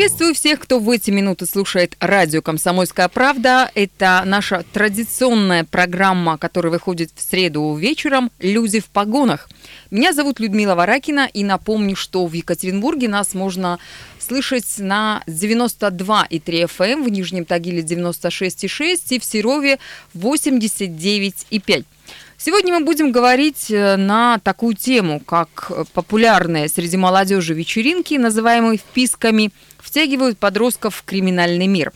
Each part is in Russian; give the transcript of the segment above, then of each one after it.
Приветствую всех, кто в эти минуты слушает радио «Комсомольская правда». Это наша традиционная программа, которая выходит в среду вечером «Люди в погонах». Меня зовут Людмила Варакина, и напомню, что в Екатеринбурге нас можно слышать на 92,3 FM, эм, в Нижнем Тагиле 96,6 и в Серове 89,5. Сегодня мы будем говорить э, на такую тему, как популярные среди молодежи вечеринки, называемые вписками, втягивают подростков в криминальный мир.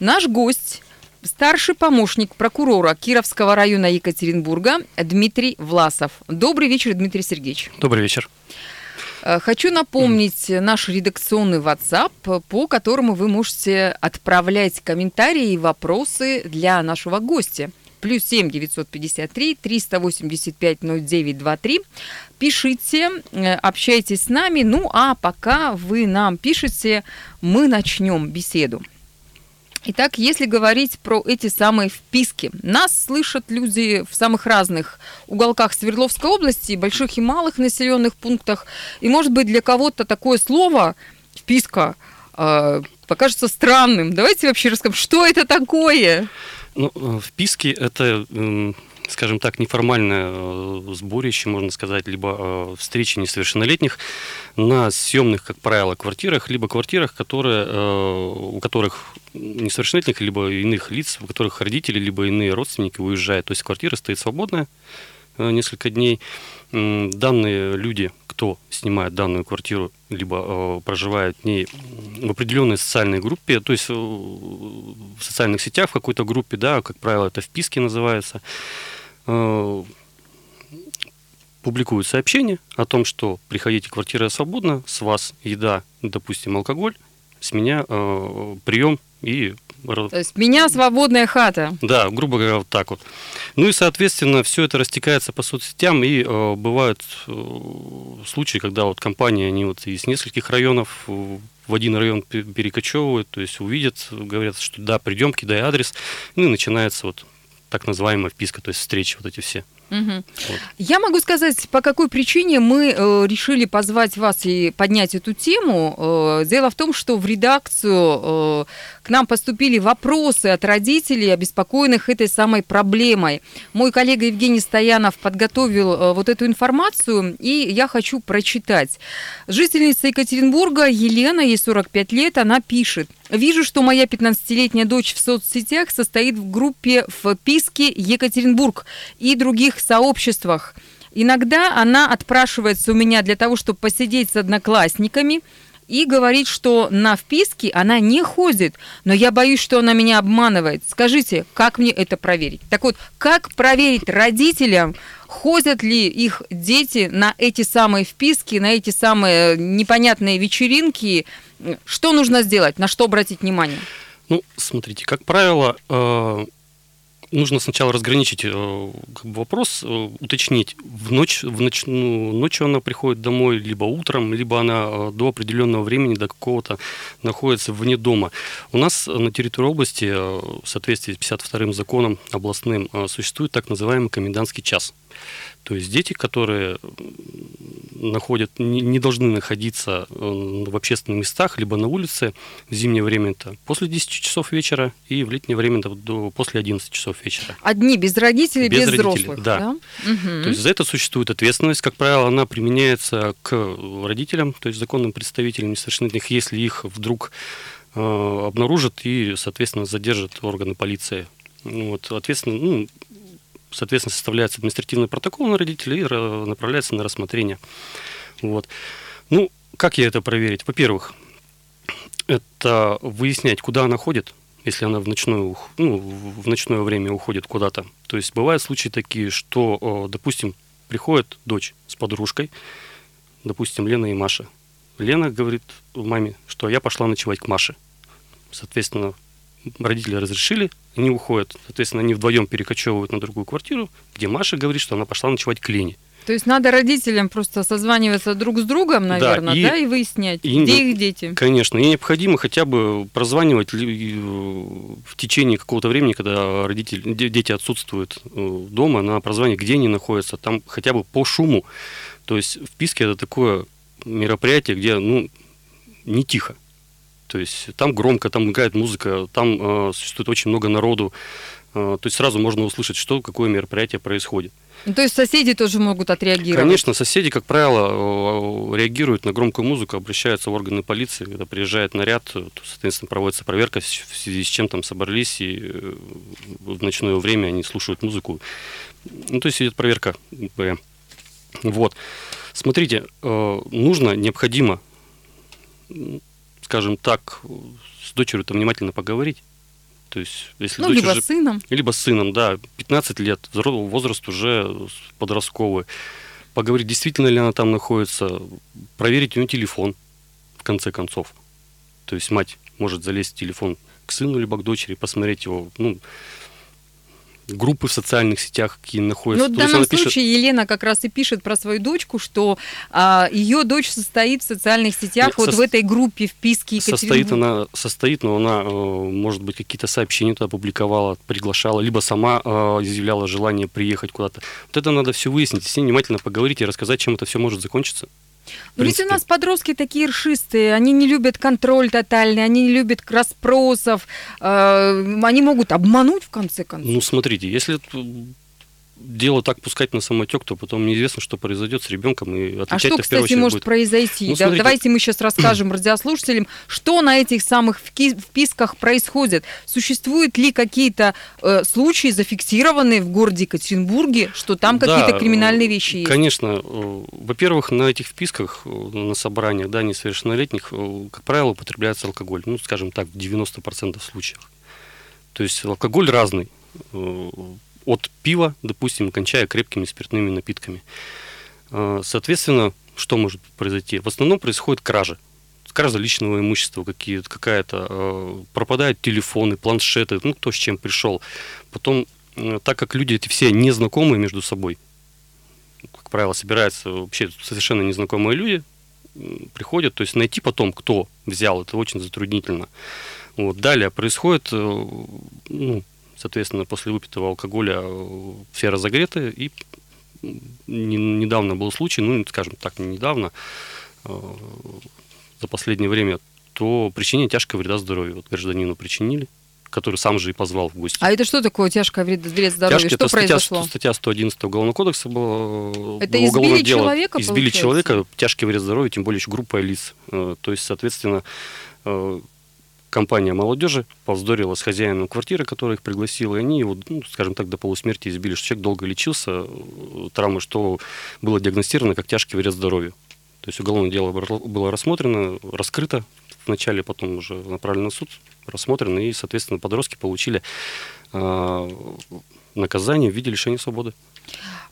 Наш гость старший помощник прокурора Кировского района Екатеринбурга Дмитрий Власов. Добрый вечер, Дмитрий Сергеевич. Добрый вечер. Э, хочу напомнить наш редакционный WhatsApp, по которому вы можете отправлять комментарии и вопросы для нашего гостя – плюс 7 953 385 0923. Пишите, э, общайтесь с нами. Ну а пока вы нам пишете, мы начнем беседу. Итак, если говорить про эти самые вписки, нас слышат люди в самых разных уголках Свердловской области, больших и малых населенных пунктах. И, может быть, для кого-то такое слово «вписка» э, покажется странным. Давайте вообще расскажем, что это такое? Ну, э, вписки – это, скажем так, неформальное э, сборище, можно сказать, либо э, встречи несовершеннолетних на съемных, как правило, квартирах, либо квартирах, которые, у которых несовершеннолетних, либо иных лиц, у которых родители, либо иные родственники уезжают. То есть квартира стоит свободная несколько дней. Данные люди кто снимает данную квартиру, либо э, проживает в ней в определенной социальной группе, то есть э, в социальных сетях в какой-то группе, да, как правило, это вписки называется, э, публикуют сообщение о том, что приходите, квартира свободна, с вас еда, допустим, алкоголь, с меня э, прием и то есть меня свободная хата. Да, грубо говоря, вот так вот. Ну и, соответственно, все это растекается по соцсетям, и э, бывают э, случаи, когда вот компании, они вот из нескольких районов в один район перекочевывают, то есть увидят, говорят, что да, придем, кидай адрес, ну и начинается вот так называемая вписка, то есть встречи вот эти все. Угу. Вот. Я могу сказать, по какой причине мы э, решили позвать вас и поднять эту тему. Э, дело в том, что в редакцию э, к нам поступили вопросы от родителей, обеспокоенных этой самой проблемой. Мой коллега Евгений Стоянов подготовил э, вот эту информацию, и я хочу прочитать. Жительница Екатеринбурга Елена, ей 45 лет, она пишет. Вижу, что моя 15-летняя дочь в соцсетях состоит в группе в Писке Екатеринбург и других сообществах. Иногда она отпрашивается у меня для того, чтобы посидеть с одноклассниками и говорит, что на вписке она не ходит, но я боюсь, что она меня обманывает. Скажите, как мне это проверить? Так вот, как проверить родителям, ходят ли их дети на эти самые вписки, на эти самые непонятные вечеринки? Что нужно сделать, на что обратить внимание? Ну, смотрите, как правило, э, нужно сначала разграничить э, как бы вопрос, э, уточнить, в ночь, в ночь, ну, ночью она приходит домой, либо утром, либо она э, до определенного времени, до какого-то находится вне дома. У нас на территории области в соответствии с 52-м законом областным существует так называемый комендантский час. То есть дети, которые находят, не, не должны находиться э, в общественных местах, либо на улице, в зимнее время это после 10 часов вечера, и в летнее время это до, после 11 часов вечера. Одни без родителей, без, без родителей, взрослых? Да. да? Угу. То есть за это существует ответственность. Как правило, она применяется к родителям, то есть законным представителям несовершеннолетних, если их вдруг э, обнаружат и, соответственно, задержат органы полиции. Вот, ответственно, ну, соответственно, составляется административный протокол на родителей и направляется на рассмотрение. Вот. Ну, как я это проверить? Во-первых, это выяснять, куда она ходит, если она в ночное, ну, в ночное время уходит куда-то. То есть бывают случаи такие, что, допустим, приходит дочь с подружкой, допустим, Лена и Маша. Лена говорит маме, что я пошла ночевать к Маше. Соответственно, родители разрешили, они уходят. Соответственно, они вдвоем перекочевывают на другую квартиру, где Маша говорит, что она пошла ночевать к Лене. То есть надо родителям просто созваниваться друг с другом, наверное, да, и, да, и выяснять, и, где их дети. Конечно, и необходимо хотя бы прозванивать в течение какого-то времени, когда родители, дети отсутствуют э, дома, на прозвание, где они находятся, там хотя бы по шуму. То есть вписки это такое мероприятие, где ну, не тихо. То есть там громко, там играет музыка, там э, существует очень много народу. Э, то есть сразу можно услышать, что, какое мероприятие происходит. Ну, то есть соседи тоже могут отреагировать? Конечно, соседи, как правило, реагируют на громкую музыку, обращаются в органы полиции, когда приезжает наряд, то, соответственно, проводится проверка, в связи с чем там собрались, и э, в ночное время они слушают музыку. Ну, то есть идет проверка. Вот. Смотрите, э, нужно, необходимо, скажем так, с дочерью-то внимательно поговорить то есть, если ну, либо уже, с сыном. Либо с сыном, да. 15 лет, возраст уже подростковый. Поговорить, действительно ли она там находится, проверить у нее телефон, в конце концов. То есть мать может залезть в телефон к сыну либо к дочери, посмотреть его, ну, группы в социальных сетях, какие находятся. Ну, в данном случае пишет... Елена как раз и пишет про свою дочку, что а, ее дочь состоит в социальных сетях, Нет, вот со... в этой группе вписки Состоит она, состоит, но она, э, может быть, какие-то сообщения туда публиковала, приглашала, либо сама э, изъявляла желание приехать куда-то. Вот это надо все выяснить, с ней внимательно поговорить и рассказать, чем это все может закончиться. Но ведь у нас подростки такие ршистые, они не любят контроль тотальный, они не любят расспросов, э, они могут обмануть в конце концов. Ну, смотрите, если дело так пускать на самотек, то потом неизвестно, что произойдет с ребенком. И а что, кстати, может будет. произойти? Ну, да, давайте мы сейчас расскажем радиослушателям, что на этих самых вписках происходит. Существуют ли какие-то э, случаи, зафиксированные в городе Екатеринбурге, что там да, какие-то криминальные вещи есть? Конечно. Э, во-первых, на этих вписках, э, на собраниях да, несовершеннолетних, э, как правило, употребляется алкоголь. Ну, скажем так, в 90% случаев. То есть алкоголь разный от пива, допустим, кончая крепкими спиртными напитками. А, соответственно, что может произойти? В основном происходит кража. Кража личного имущества, какие, какая-то, а, пропадают телефоны, планшеты, ну, кто с чем пришел. Потом, а, так как люди эти все незнакомые между собой, как правило, собираются вообще совершенно незнакомые люди, приходят, то есть найти потом, кто взял, это очень затруднительно. Вот. Далее происходит э, ну, Соответственно, после выпитого алкоголя э, все разогреты. И недавно был случай, ну, скажем так, не недавно, э, за последнее время, то причинение тяжкого вреда здоровью. Вот гражданину причинили который сам же и позвал в гости. А это что такое тяжкое вред, вред здоровью? Тяжкий, что это произошло? Статья, статья 111 Уголовного кодекса была. Это избили дела. человека, Избили получается? человека, тяжкий вред здоровью, тем более еще группа лиц. Э, то есть, соответственно, компания молодежи повздорила с хозяином квартиры, который их пригласил, и они его, ну, скажем так, до полусмерти избили, что человек долго лечился, э, травмы, что было диагностировано как тяжкий вред здоровью. То есть уголовное дело было рассмотрено, раскрыто, вначале потом уже направлено на суд, рассмотрено, и, соответственно, подростки получили э, наказание в виде лишения свободы.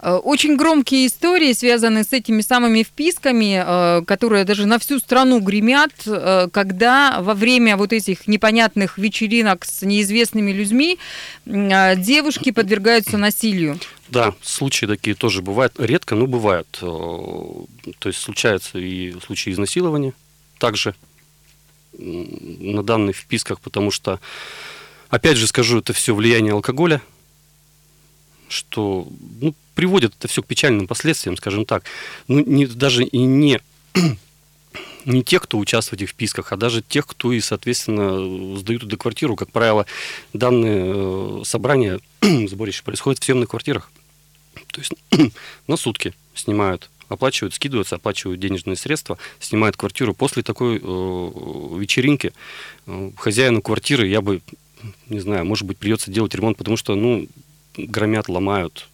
Э, очень громкие истории, связанные с этими самыми вписками, э, которые даже на всю страну гремят, э, когда во время вот этих непонятных вечеринок с неизвестными людьми девушки подвергаются насилию. Да, случаи такие тоже бывают. Редко, но бывают. То есть случаются и случаи изнасилования также на данных вписках, потому что, опять же скажу, это все влияние алкоголя, что ну, приводит это все к печальным последствиям, скажем так. Ну, не, даже и не не тех, кто участвует в этих вписках, а даже тех, кто и, соответственно, сдают эту квартиру. Как правило, данные э, собрания, сборище происходит в съемных квартирах. То есть на сутки снимают, оплачивают, скидываются, оплачивают денежные средства, снимают квартиру. После такой э, вечеринки э, хозяину квартиры я бы, не знаю, может быть, придется делать ремонт, потому что, ну, громят, ломают.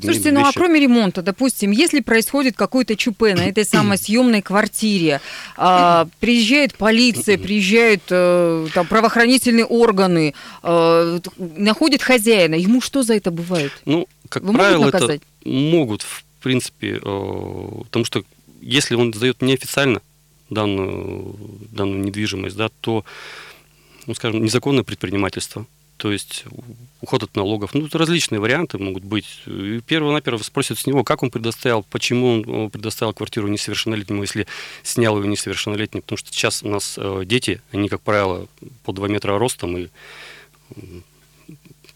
Слушайте, ну а кроме ремонта, допустим, если происходит какой-то ЧП на этой самой съемной квартире, а, приезжает полиция, приезжают а, там, правоохранительные органы, а, находят хозяина, ему что за это бывает? Ну, как Вы правило, могут это могут, в принципе, э, потому что если он сдает неофициально данную, данную недвижимость, да, то, ну, скажем, незаконное предпринимательство – то есть уход от налогов. Ну, различные варианты могут быть. И перво-наперво спросят с него, как он предоставил, почему он предоставил квартиру несовершеннолетнему, если снял ее несовершеннолетним. Потому что сейчас у нас э, дети, они, как правило, по 2 метра ростом и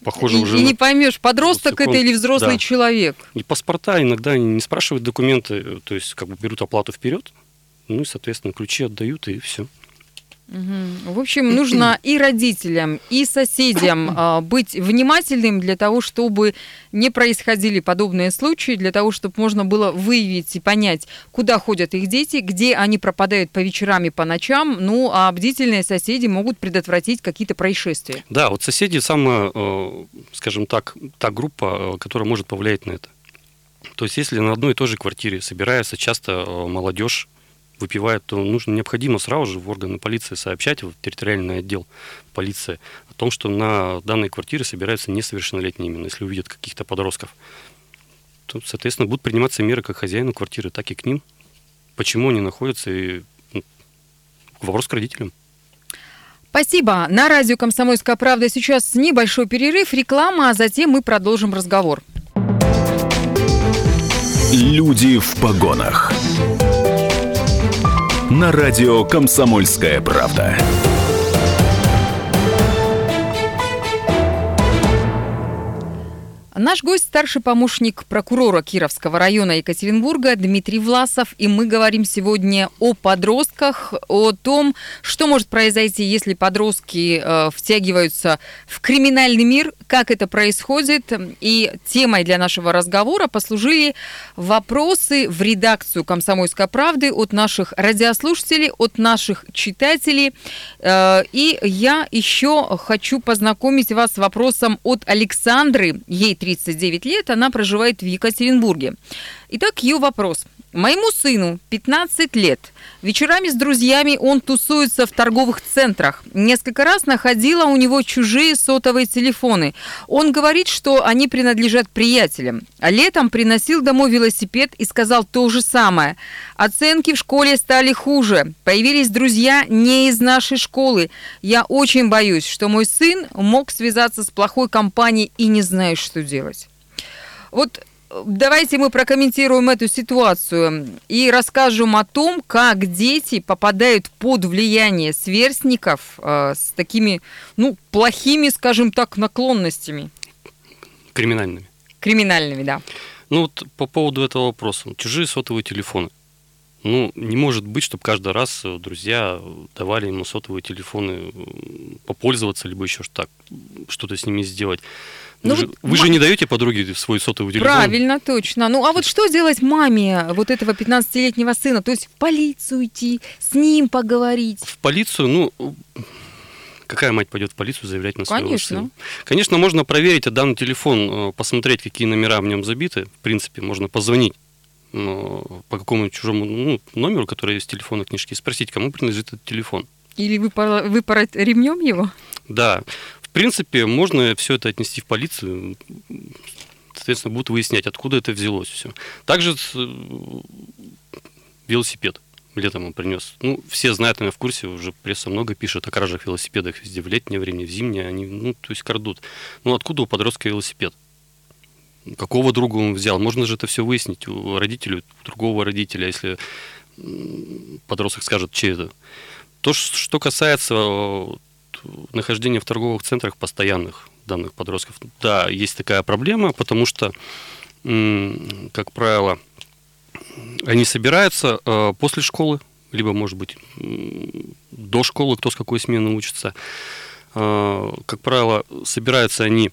похоже и, уже... И не поймешь, подросток это или взрослый да. человек. И паспорта иногда не спрашивают документы, то есть как бы берут оплату вперед, ну и, соответственно, ключи отдают, и все. В общем, нужно и родителям, и соседям а, быть внимательным для того, чтобы не происходили подобные случаи, для того, чтобы можно было выявить и понять, куда ходят их дети, где они пропадают по вечерам и по ночам. Ну, а бдительные соседи могут предотвратить какие-то происшествия. Да, вот соседи самая, э, скажем так, та группа, э, которая может повлиять на это. То есть, если на одной и той же квартире собирается часто э, молодежь, выпивает, то нужно необходимо сразу же в органы полиции сообщать, в территориальный отдел полиции, о том, что на данной квартире собираются несовершеннолетние именно, если увидят каких-то подростков. То, соответственно, будут приниматься меры как хозяину квартиры, так и к ним. Почему они находятся, и ну, вопрос к родителям. Спасибо. На радио «Комсомольская правда» сейчас небольшой перерыв, реклама, а затем мы продолжим разговор. Люди в погонах на радио «Комсомольская правда». Наш гость – старший помощник прокурора Кировского района Екатеринбурга Дмитрий Власов. И мы говорим сегодня о подростках, о том, что может произойти, если подростки э, втягиваются в криминальный мир, как это происходит. И темой для нашего разговора послужили вопросы в редакцию «Комсомольской правды» от наших радиослушателей, от наших читателей. Э, и я еще хочу познакомить вас с вопросом от Александры. Ей 39 лет, она проживает в Екатеринбурге. Итак, ее вопрос. Моему сыну 15 лет. Вечерами с друзьями он тусуется в торговых центрах. Несколько раз находила у него чужие сотовые телефоны. Он говорит, что они принадлежат приятелям. А летом приносил домой велосипед и сказал то же самое. Оценки в школе стали хуже. Появились друзья не из нашей школы. Я очень боюсь, что мой сын мог связаться с плохой компанией и не знаю, что делать. Вот давайте мы прокомментируем эту ситуацию и расскажем о том, как дети попадают под влияние сверстников э, с такими, ну, плохими, скажем так, наклонностями. Криминальными. Криминальными, да. Ну вот по поводу этого вопроса. Чужие сотовые телефоны. Ну, не может быть, чтобы каждый раз друзья давали ему сотовые телефоны попользоваться, либо еще так, что-то с ними сделать. Ну, вы, вот, вы же не даете подруге свой сотовый телефон? Правильно, точно. Ну, а вот что делать маме вот этого 15-летнего сына? То есть в полицию идти, с ним поговорить? В полицию, ну, какая мать пойдет в полицию заявлять на своего Конечно. сына? Конечно, можно проверить данный телефон, э, посмотреть, какие номера в нем забиты. В принципе, можно позвонить э, по какому-нибудь чужому ну, номеру, который есть в телефонной книжке, и спросить, кому принадлежит этот телефон. Или выпороть ремнем его? Да принципе, можно все это отнести в полицию. Соответственно, будут выяснять, откуда это взялось все. Также э, велосипед летом он принес. Ну, все знают, наверное, в курсе, уже пресса много пишет о кражах велосипедах везде, в летнее время, в зимнее, они, ну, то есть крадут. Ну, откуда у подростка велосипед? Какого друга он взял? Можно же это все выяснить у родителей, у другого родителя, если подросток скажет, чей это. То, что касается нахождение в торговых центрах постоянных данных подростков. Да, есть такая проблема, потому что, как правило, они собираются э, после школы, либо, может быть, до школы, кто с какой смены учится. Э, как правило, собираются они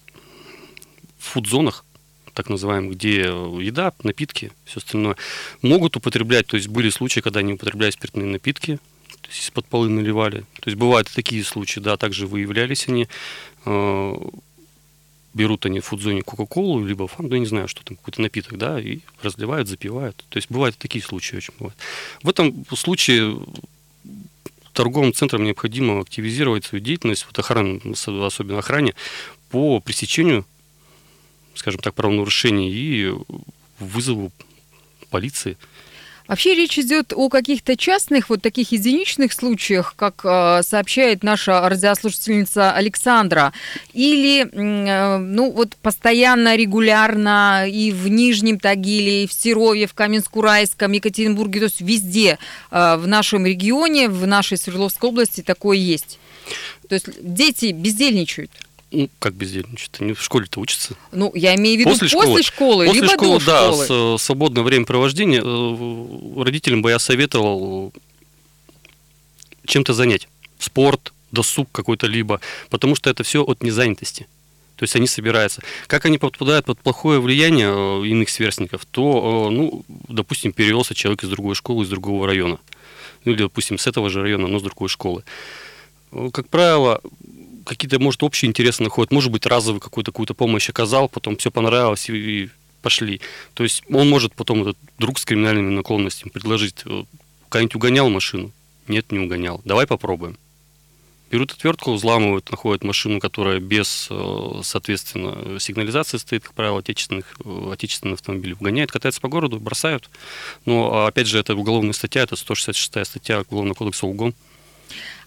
в фудзонах, так называемых, где еда, напитки, все остальное, могут употреблять, то есть были случаи, когда они употребляли спиртные напитки, то есть из-под полы наливали. То есть бывают такие случаи, да, также выявлялись они. Э, берут они в фудзоне Кока-Колу, либо ну, я не знаю, что там, какой-то напиток, да, и разливают, запивают. То есть бывают такие случаи очень бывают. В этом случае торговым центрам необходимо активизировать свою деятельность, вот охрана, особенно охране, по пресечению, скажем так, правонарушений и вызову полиции. Вообще речь идет о каких-то частных, вот таких единичных случаях, как э, сообщает наша радиослушательница Александра, или, э, ну, вот постоянно, регулярно и в Нижнем Тагиле, и в Серове, в Каменск-Уральском, Екатеринбурге, то есть везде э, в нашем регионе, в нашей Свердловской области такое есть. То есть дети бездельничают. Ну, как бездельничать? Они в школе-то учатся. Ну, я имею в виду после, после школы, школы после либо школы, до да, школы. С, свободное времяпровождение. Э, родителям бы я советовал чем-то занять. Спорт, досуг какой-то либо. Потому что это все от незанятости. То есть они собираются. Как они попадают под плохое влияние э, иных сверстников, то, э, ну, допустим, перевелся человек из другой школы, из другого района. Ну, или, допустим, с этого же района, но с другой школы. Как правило, какие-то, может, общие интересы находят, может быть, разовый какую-то какую-то помощь оказал, потом все понравилось и, и пошли. То есть он может потом, этот друг с криминальными наклонностями, предложить, э, куда-нибудь угонял машину? Нет, не угонял. Давай попробуем. Берут отвертку, взламывают, находят машину, которая без, э, соответственно, сигнализации стоит, как правило, отечественных, э, отечественных автомобилей. Угоняют, катаются по городу, бросают. Но, опять же, это уголовная статья, это 166 статья Уголовного кодекса «Угон».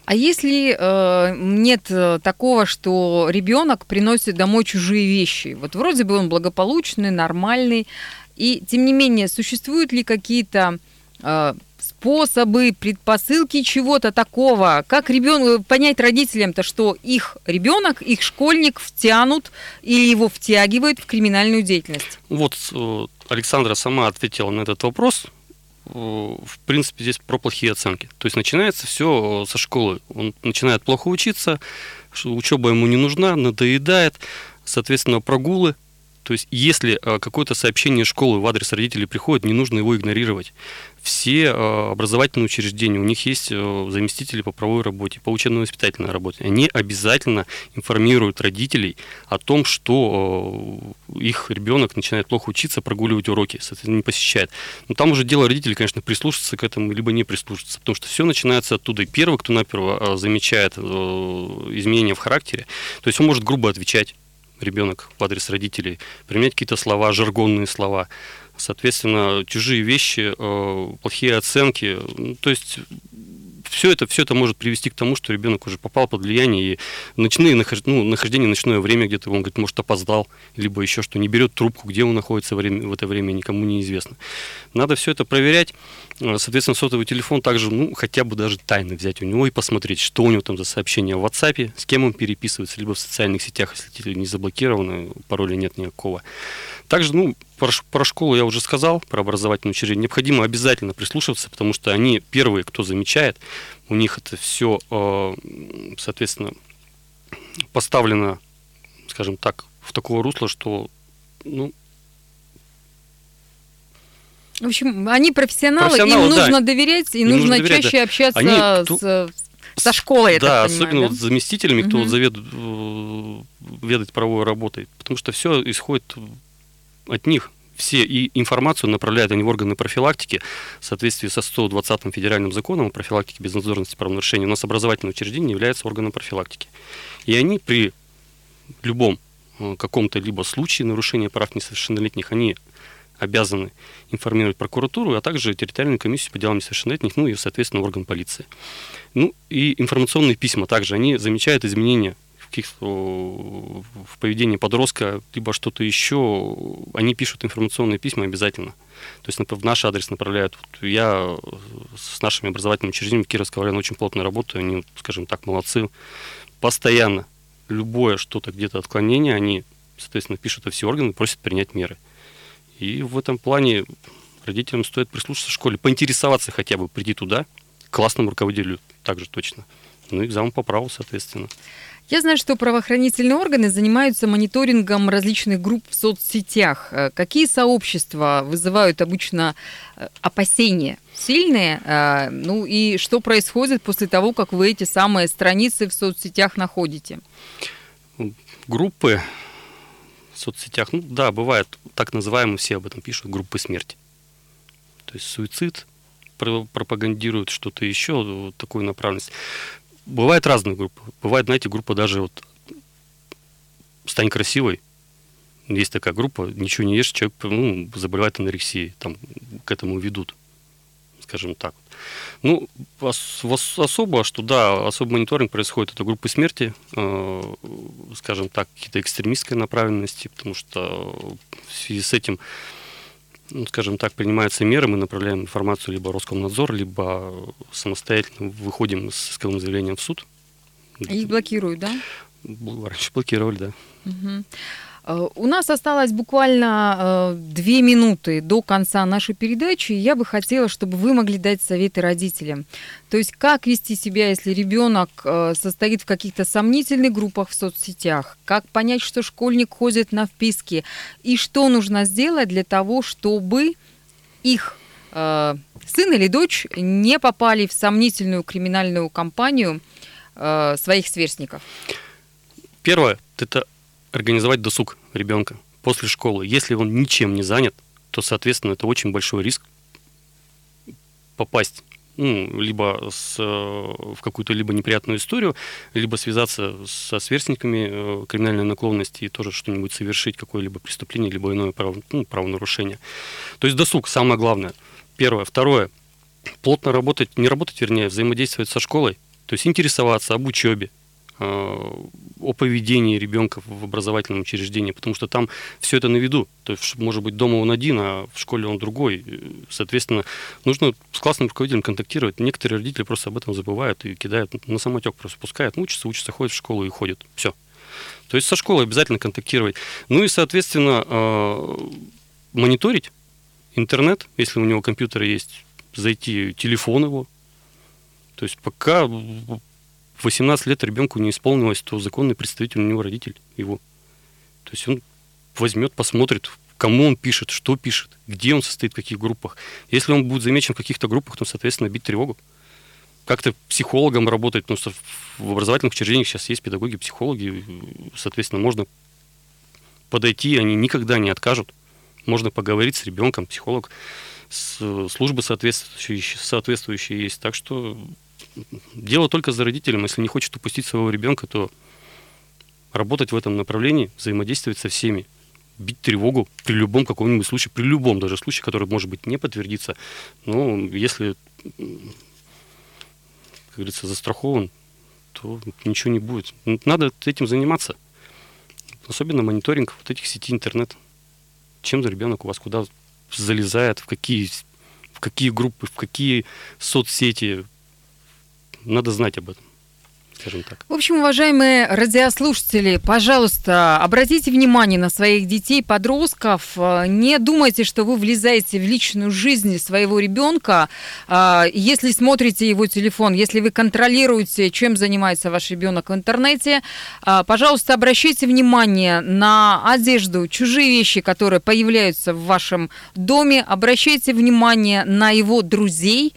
А если э, нет э, такого, что ребенок приносит домой чужие вещи, вот вроде бы он благополучный, нормальный, и тем не менее существуют ли какие-то э, способы, предпосылки чего-то такого, как ребенок понять родителям-то, что их ребенок, их школьник втянут или его втягивают в криминальную деятельность? Вот э, Александра сама ответила на этот вопрос в принципе, здесь про плохие оценки. То есть начинается все со школы. Он начинает плохо учиться, учеба ему не нужна, надоедает, соответственно, прогулы, то есть, если э, какое-то сообщение школы в адрес родителей приходит, не нужно его игнорировать. Все э, образовательные учреждения, у них есть э, заместители по правовой работе, по учебно-воспитательной работе. Они обязательно информируют родителей о том, что их ребенок начинает плохо учиться, прогуливать уроки, соответственно, не посещает. Но там уже дело родителей, конечно, прислушаться к этому, либо не прислушаться, потому что все начинается оттуда. И первый, кто наперво замечает изменения в характере, то есть он может грубо отвечать ребенок в адрес родителей, применять какие-то слова, жаргонные слова. Соответственно, чужие вещи, э, плохие оценки. Ну, то есть все это, все это может привести к тому, что ребенок уже попал под влияние, и ночные, ну, нахождение ночное время где-то, он говорит, может, опоздал, либо еще что, не берет трубку, где он находится в это время, никому неизвестно. Надо все это проверять. Э, соответственно, сотовый телефон также, ну, хотя бы даже тайно взять у него и посмотреть, что у него там за сообщение в WhatsApp, с кем он переписывается, либо в социальных сетях, если не заблокированы, пароля нет никакого. Также, ну, про, про школу я уже сказал, про образовательное учреждение. Необходимо обязательно прислушиваться, потому что они первые, кто замечает, у них это все, э, соответственно, поставлено, скажем так, в такое русло, что, ну, в общем, они профессионалы, профессионалы им нужно да. доверять, и им нужно, нужно доверять, чаще да. общаться они, с, со школой, я Да, особенно понимаю, вот с заместителями, кто угу. вот завед, э, ведает правовой работой. Потому что все исходит от них все и информацию направляют они в органы профилактики в соответствии со 120-м федеральным законом о профилактике безнадзорности правонарушений. У нас образовательное учреждение является органом профилактики. И они при любом э, каком-то либо случае нарушения прав несовершеннолетних, они обязаны информировать прокуратуру, а также территориальную комиссию по делам несовершеннолетних, ну и, соответственно, орган полиции. Ну и информационные письма также, они замечают изменения каких-то в поведении подростка, либо что-то еще, они пишут информационные письма обязательно. То есть в наш адрес направляют. Вот я с нашими образовательными учреждениями Кировского района очень плотно работаю, они, скажем так, молодцы. Постоянно любое что-то где-то отклонение, они, соответственно, пишут во все органы и просят принять меры. И в этом плане родителям стоит прислушаться в школе, поинтересоваться хотя бы, прийти туда, к классному руководителю также точно. Ну, экзамен по праву, соответственно. Я знаю, что правоохранительные органы занимаются мониторингом различных групп в соцсетях. Э, какие сообщества вызывают обычно э, опасения? Сильные? Э, ну и что происходит после того, как вы эти самые страницы в соцсетях находите? Группы в соцсетях, ну да, бывает, так называемые, все об этом пишут, группы смерти. То есть суицид пропагандируют, что-то еще, вот такую направленность. Бывают разные группы. Бывает, знаете, группа даже вот «Стань красивой». Есть такая группа, ничего не ешь, человек ну, заболевает анорексией, там к этому ведут. скажем так. Ну, особо, что да, особый мониторинг происходит, это группы смерти, э, скажем так, какие-то экстремистской направленности, потому что в связи с этим ну, скажем так, принимаются меры, мы направляем информацию либо Роскомнадзор, либо самостоятельно выходим с исковым заявлением в суд. Их блокируют, да? Раньше блокировали, да. Угу. У нас осталось буквально э, две минуты до конца нашей передачи. Я бы хотела, чтобы вы могли дать советы родителям. То есть, как вести себя, если ребенок э, состоит в каких-то сомнительных группах в соцсетях? Как понять, что школьник ходит на вписки? И что нужно сделать для того, чтобы их сын или дочь не попали в сомнительную криминальную кампанию своих сверстников? Первое – это организовать досуг ребенка после школы. Если он ничем не занят, то, соответственно, это очень большой риск попасть ну, либо с, в какую-то либо неприятную историю, либо связаться со сверстниками э, криминальной наклонности и тоже что-нибудь совершить, какое-либо преступление, либо иное право, ну, правонарушение. То есть досуг самое главное. Первое. Второе. Плотно работать, не работать, вернее, взаимодействовать со школой, то есть интересоваться об учебе, о поведении ребенка в образовательном учреждении, потому что там все это на виду. То есть, может быть, дома он один, а в школе он другой. Соответственно, нужно с классным руководителем контактировать. Некоторые родители просто об этом забывают и кидают на самотек, просто пускают, учатся, учатся, ходят в школу и ходят. Все. То есть со школой обязательно контактировать. Ну и, соответственно, э, мониторить интернет, если у него компьютер есть, зайти, телефон его. То есть пока 18 лет ребенку не исполнилось, то законный представитель у него родитель его. То есть он возьмет, посмотрит, кому он пишет, что пишет, где он состоит, в каких группах. Если он будет замечен в каких-то группах, то, соответственно, бить тревогу. Как-то психологом работать, что в образовательных учреждениях сейчас есть педагоги, психологи, соответственно, можно подойти, они никогда не откажут. Можно поговорить с ребенком, психолог, службы соответствующие, соответствующие есть. Так что дело только за родителем. Если не хочет упустить своего ребенка, то работать в этом направлении, взаимодействовать со всеми, бить тревогу при любом каком-нибудь случае, при любом даже случае, который, может быть, не подтвердится. Но если, как говорится, застрахован, то ничего не будет. Надо этим заниматься. Особенно мониторинг вот этих сетей интернет. Чем за ребенок у вас куда залезает, в какие, в какие группы, в какие соцсети, надо знать об этом скажем так. В общем, уважаемые радиослушатели, пожалуйста, обратите внимание на своих детей, подростков. Не думайте, что вы влезаете в личную жизнь своего ребенка, а, если смотрите его телефон, если вы контролируете, чем занимается ваш ребенок в интернете. А, пожалуйста, обращайте внимание на одежду, чужие вещи, которые появляются в вашем доме. Обращайте внимание на его друзей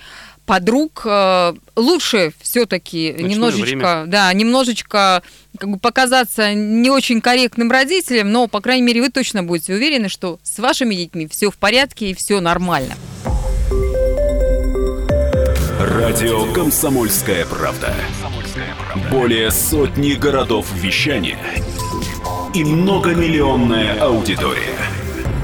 подруг э, лучше все-таки немножечко, время. да, немножечко как бы показаться не очень корректным родителем, но, по крайней мере, вы точно будете уверены, что с вашими детьми все в порядке и все нормально. Радио «Комсомольская правда». Более сотни городов вещания и многомиллионная аудитория.